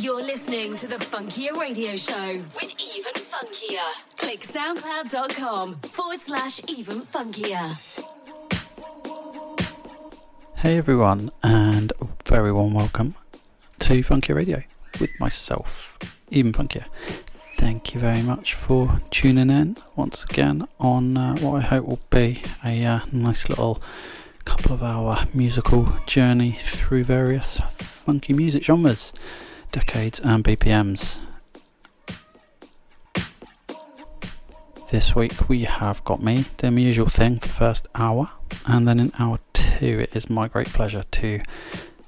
You're listening to the Funkier Radio Show with Even Funkier. Click soundcloud.com forward slash even funkier. Hey everyone, and very warm welcome to Funkier Radio with myself, Even Funkier. Thank you very much for tuning in once again on uh, what I hope will be a uh, nice little couple of hour musical journey through various funky music genres, decades, and BPMs. This week we have got me doing my usual thing for the first hour, and then in hour two it is my great pleasure to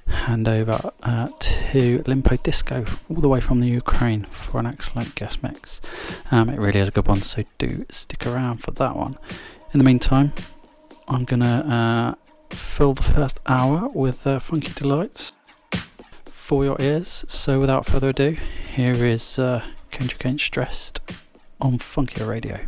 hand over uh, to Limpo Disco, all the way from the Ukraine, for an excellent guest mix. Um, it really is a good one, so do stick around for that one. In the meantime, I'm gonna uh, fill the first hour with uh, funky delights for your ears. So, without further ado, here is uh, Kendrick Ain't Stressed on Funkier Radio.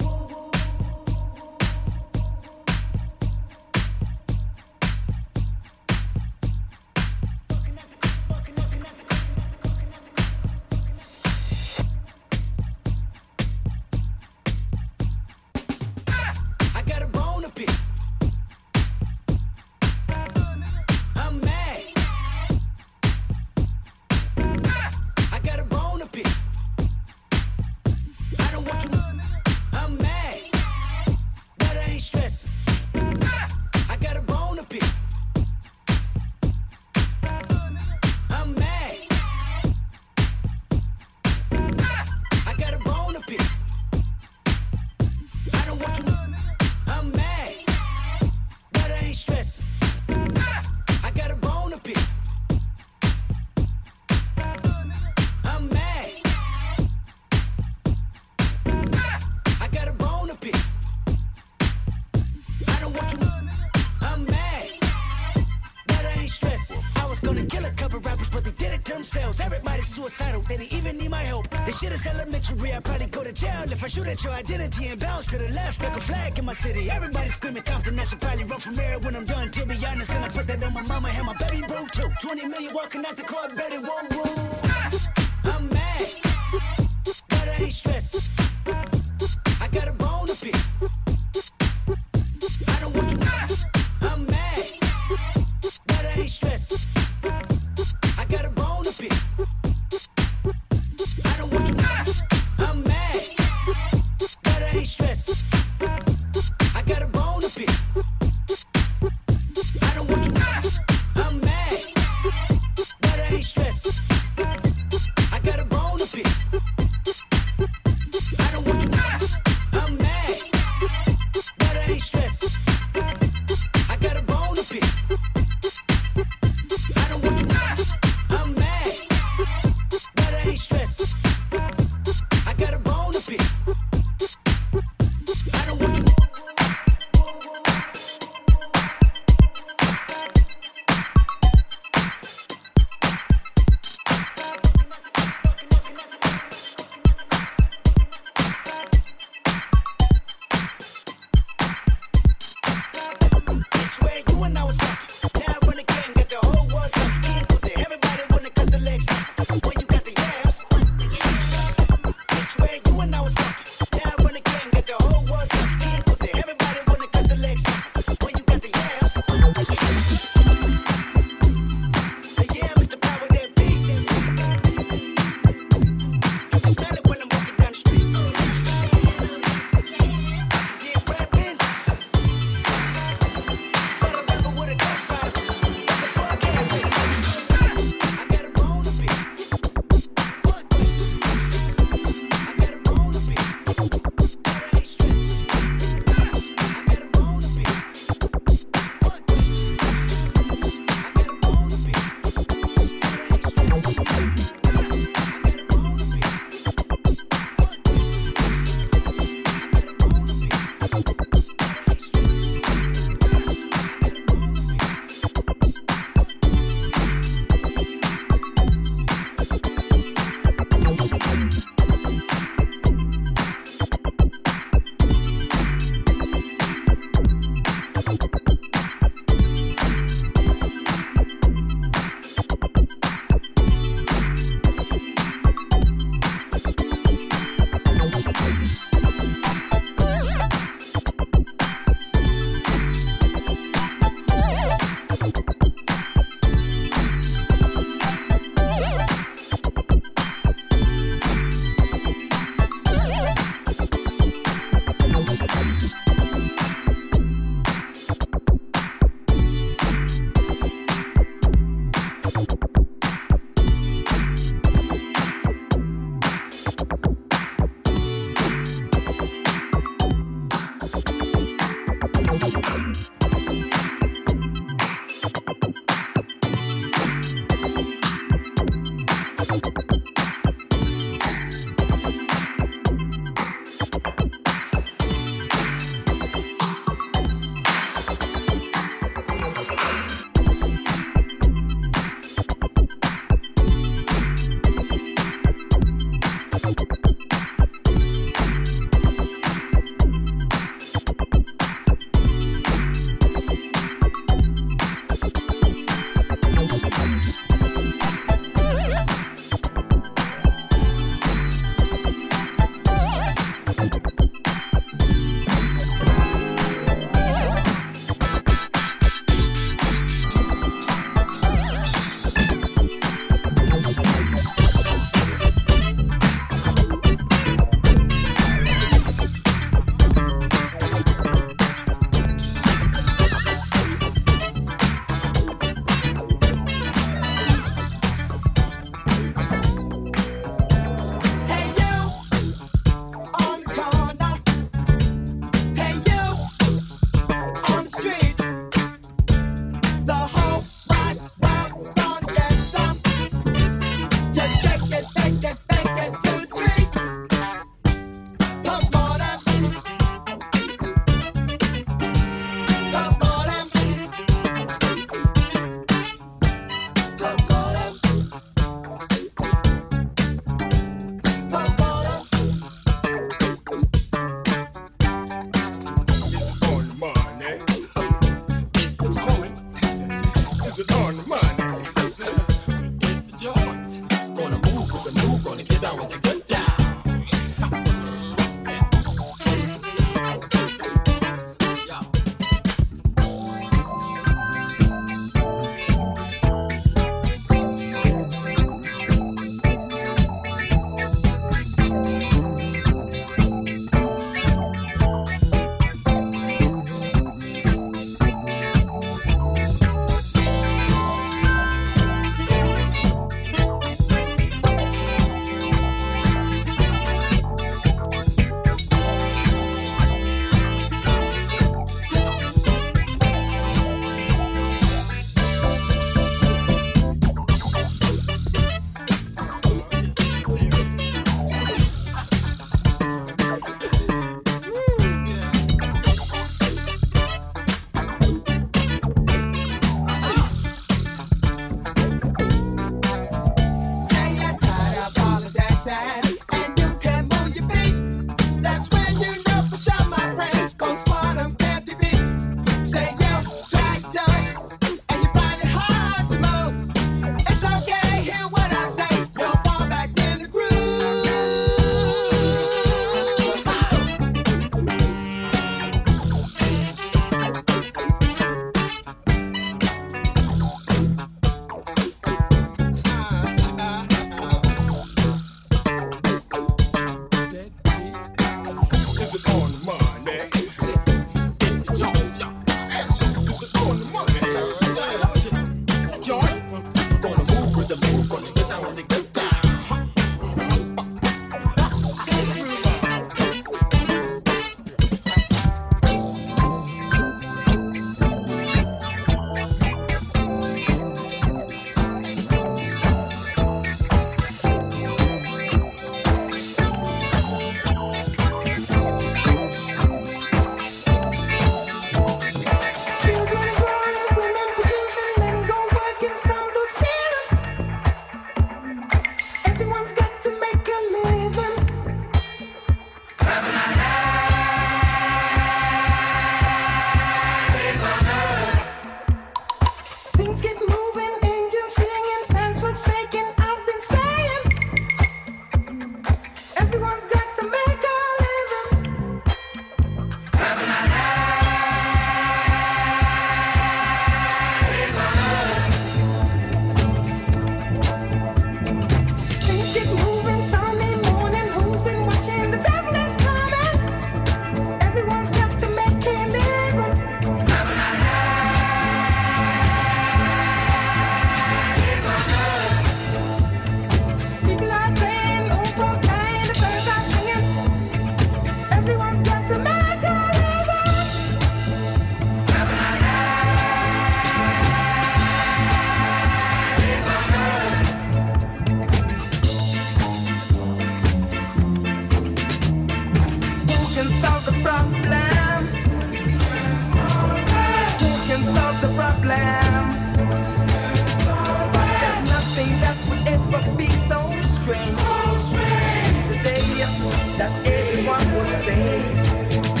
one would say.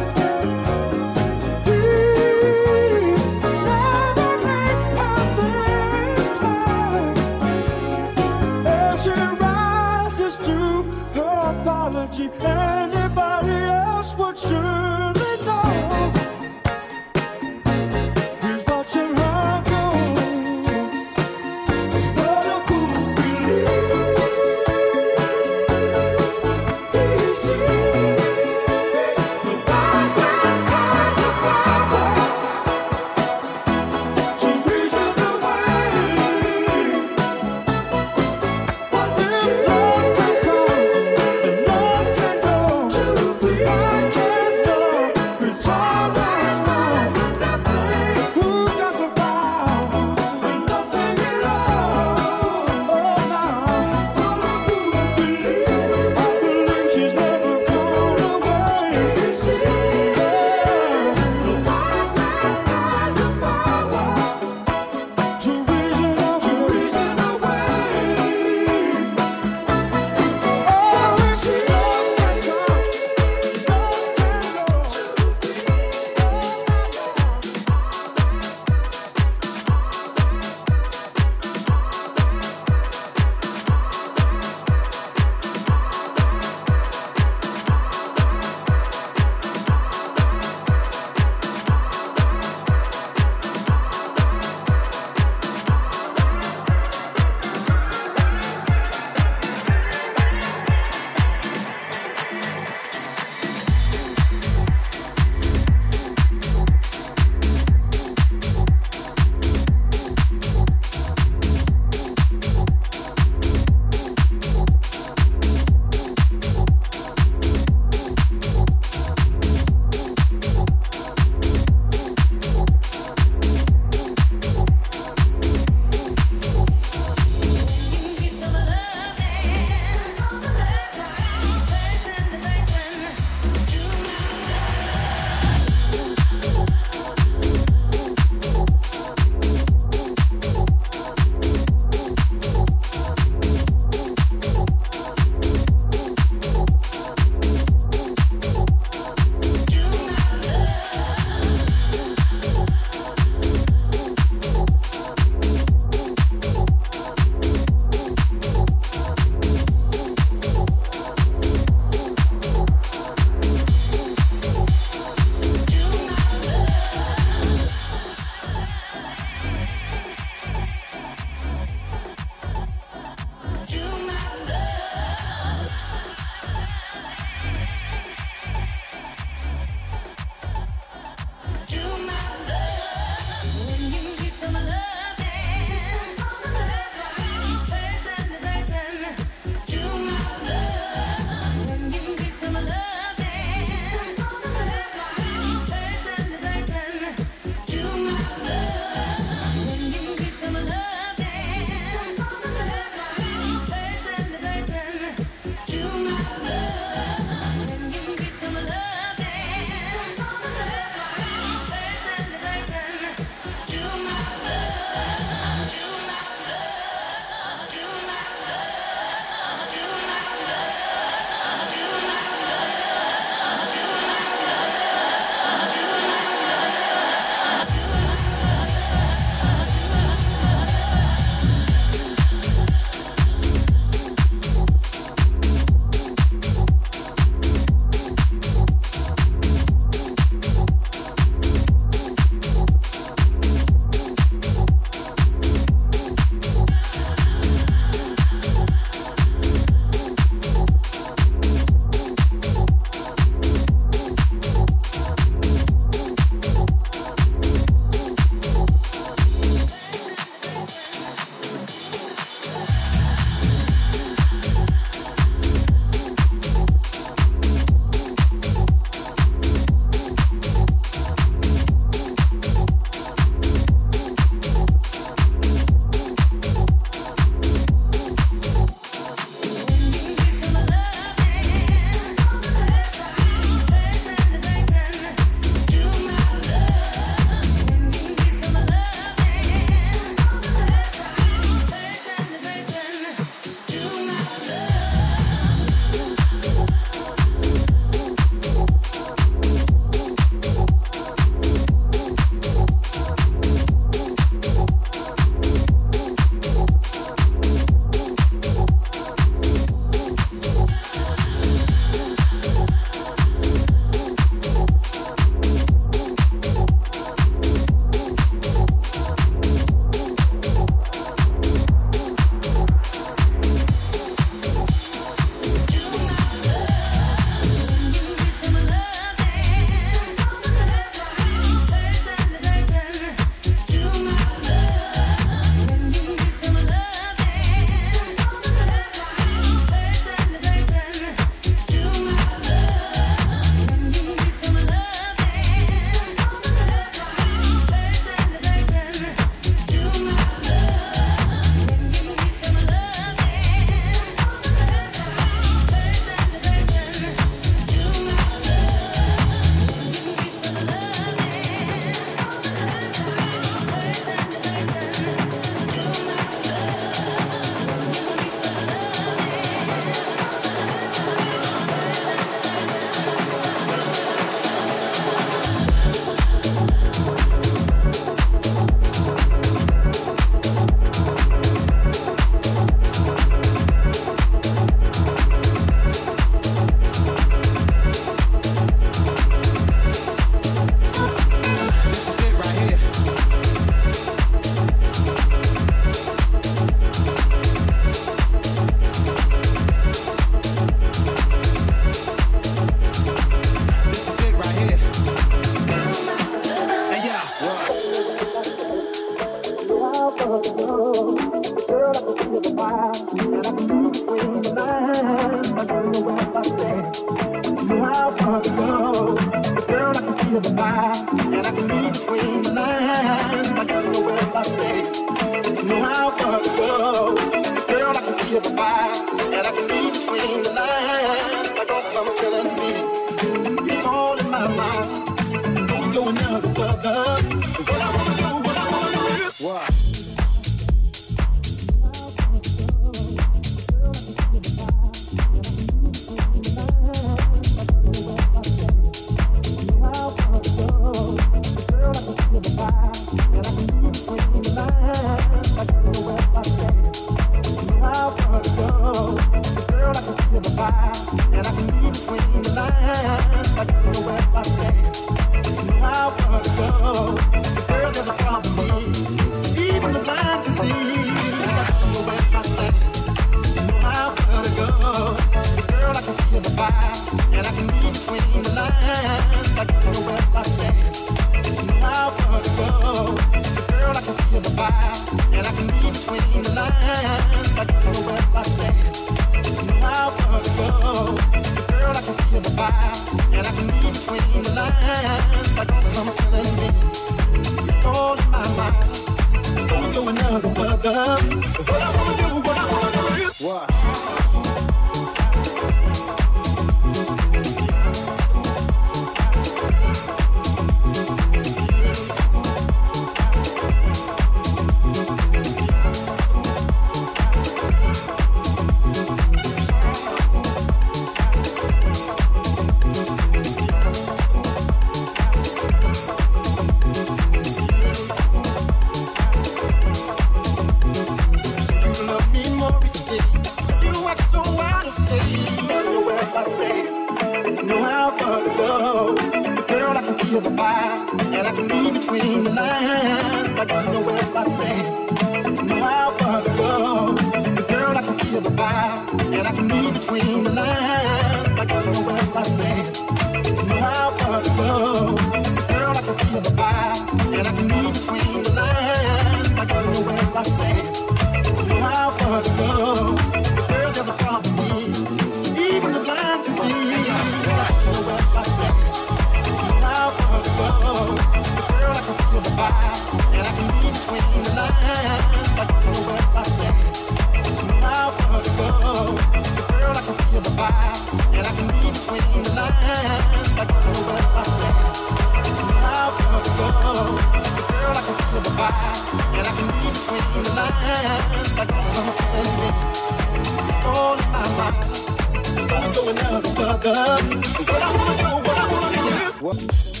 Wanna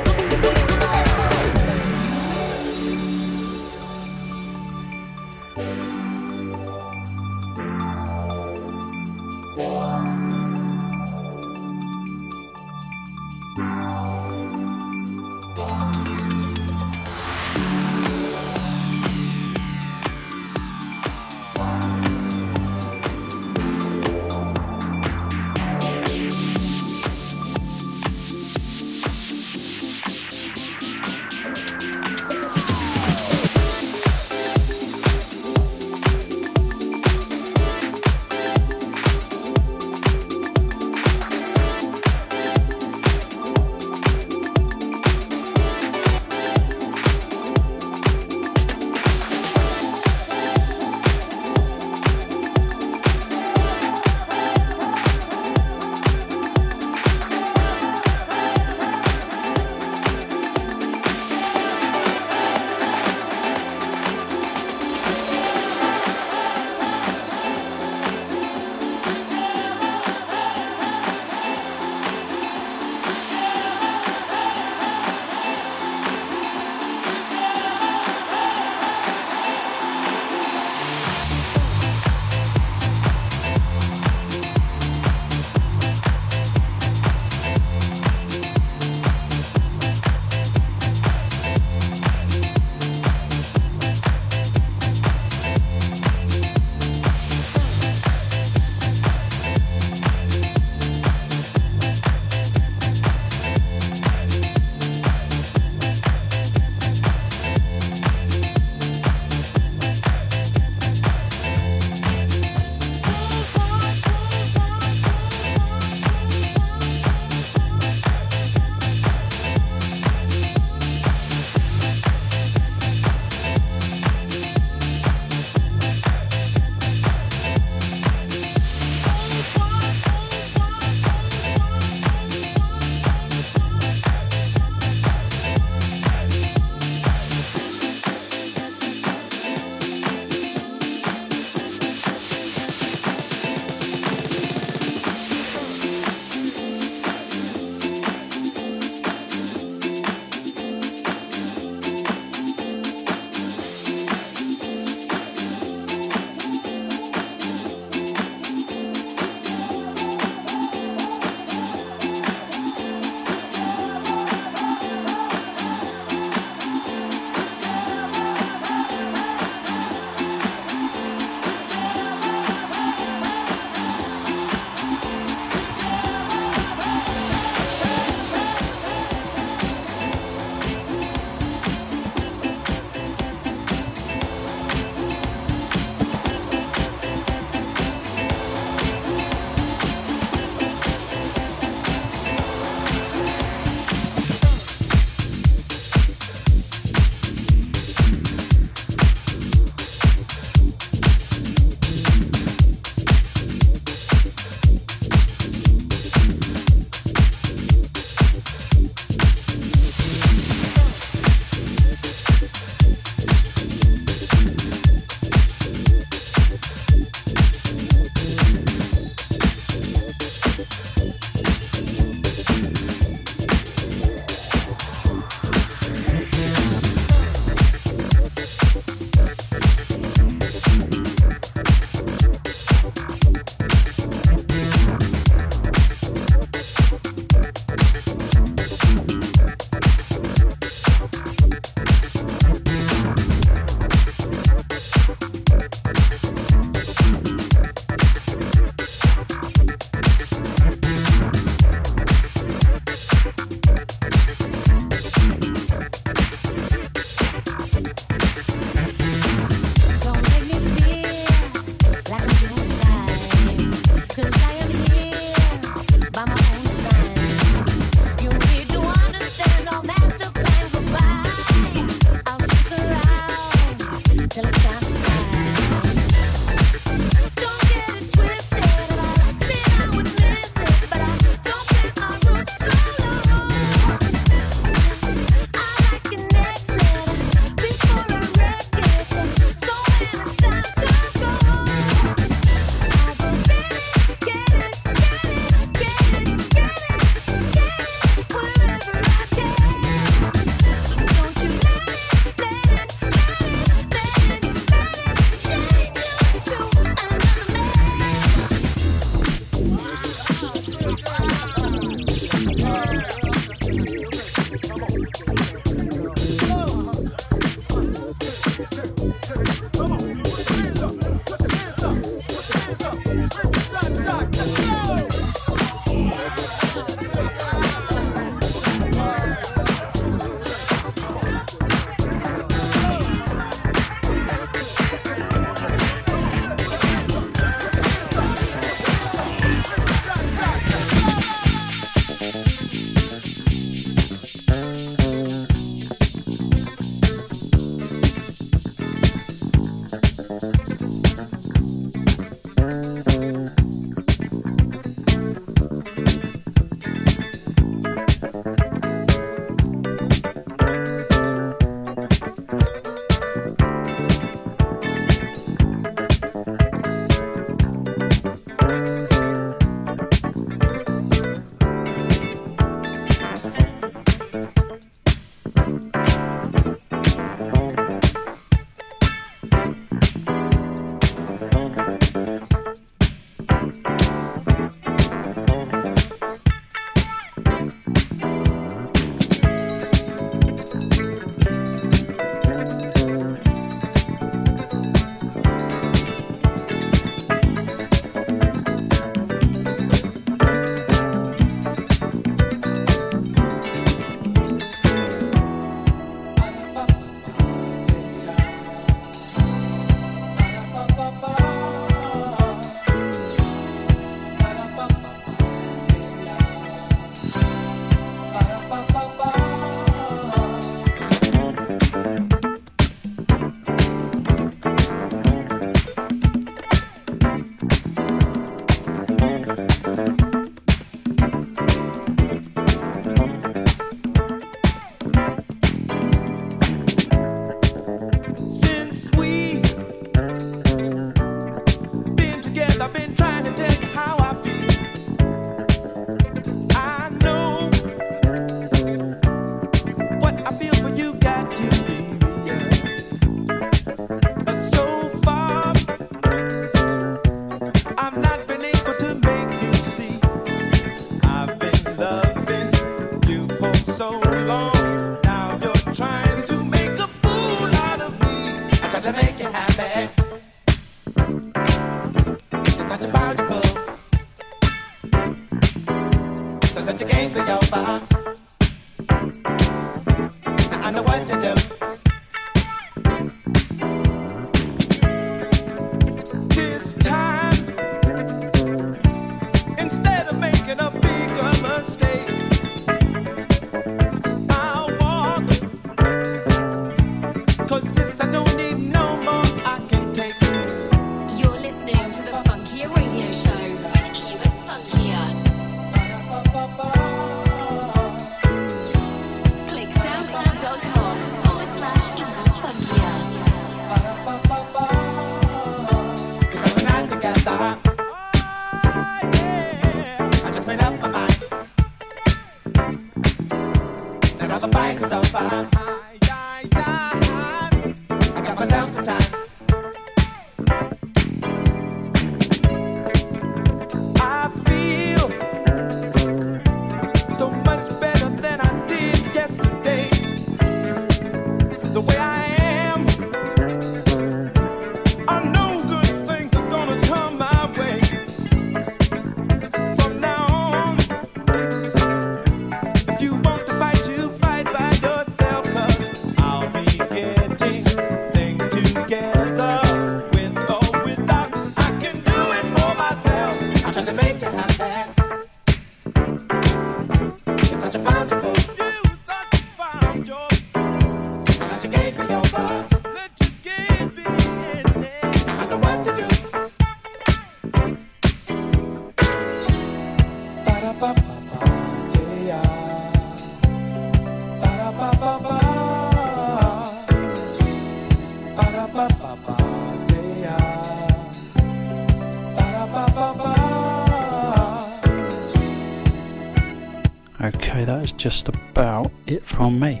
is just about it from me.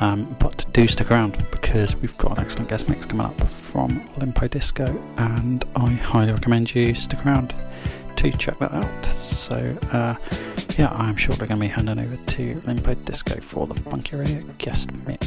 Um, but do stick around because we've got an excellent guest mix coming up from Limpo Disco, and I highly recommend you stick around to check that out. So, uh, yeah, I'm shortly going to be handing over to Limpo Disco for the Funky Radio guest mix.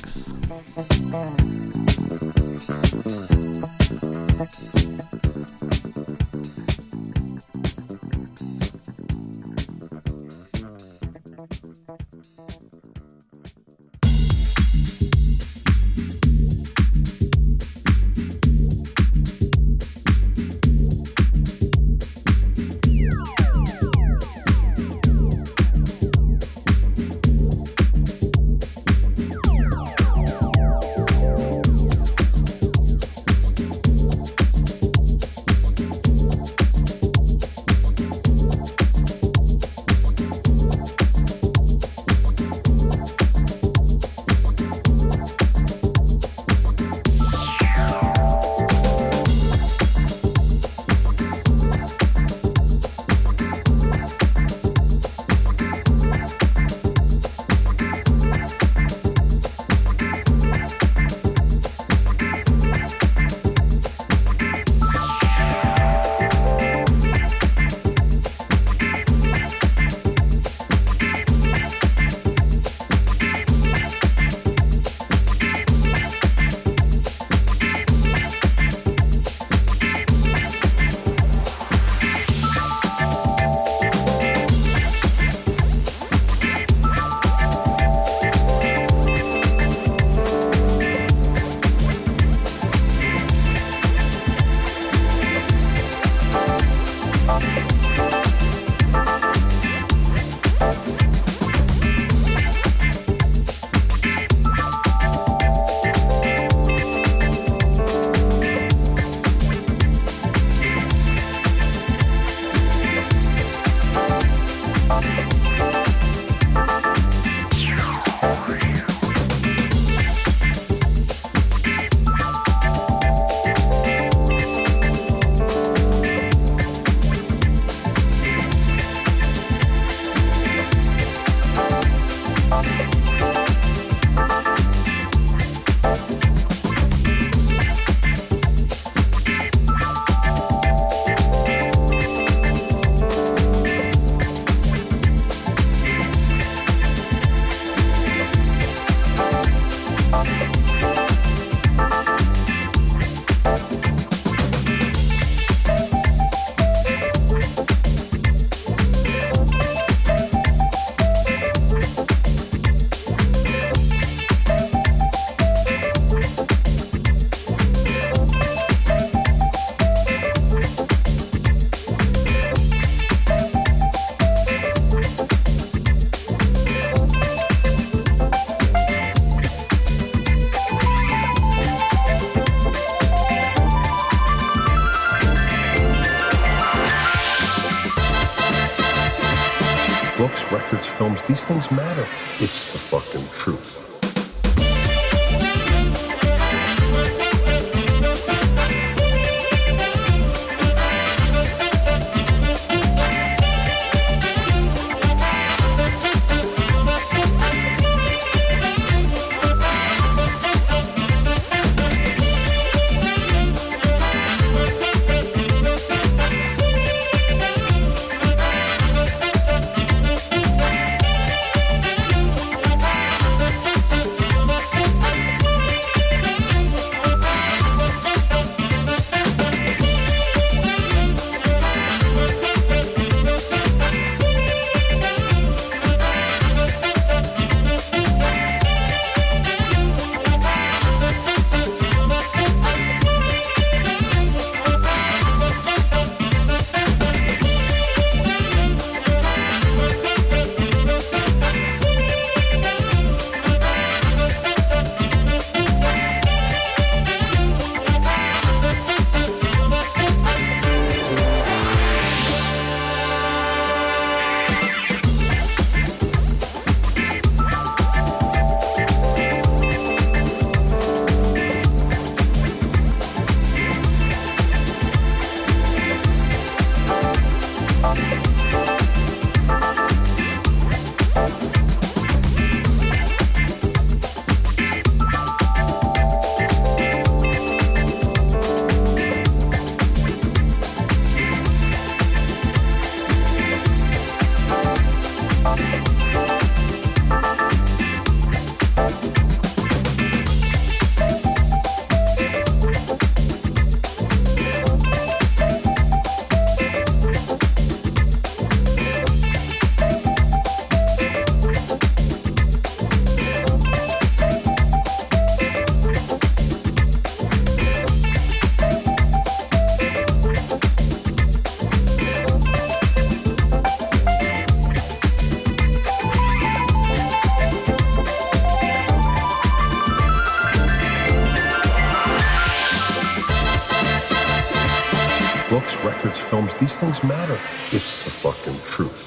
Things matter. It's the fucking truth.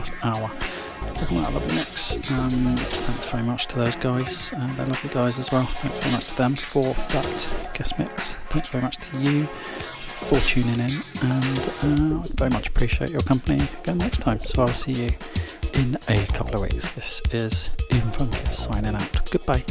last hour. Wasn't that a lovely mix? Um, thanks very much to those guys. and they're lovely guys as well. Thanks very much to them for that guest mix. Thanks very much to you for tuning in, and uh, I very much appreciate your company again next time. So I'll see you in a couple of weeks. This is Even Funky signing out. Goodbye.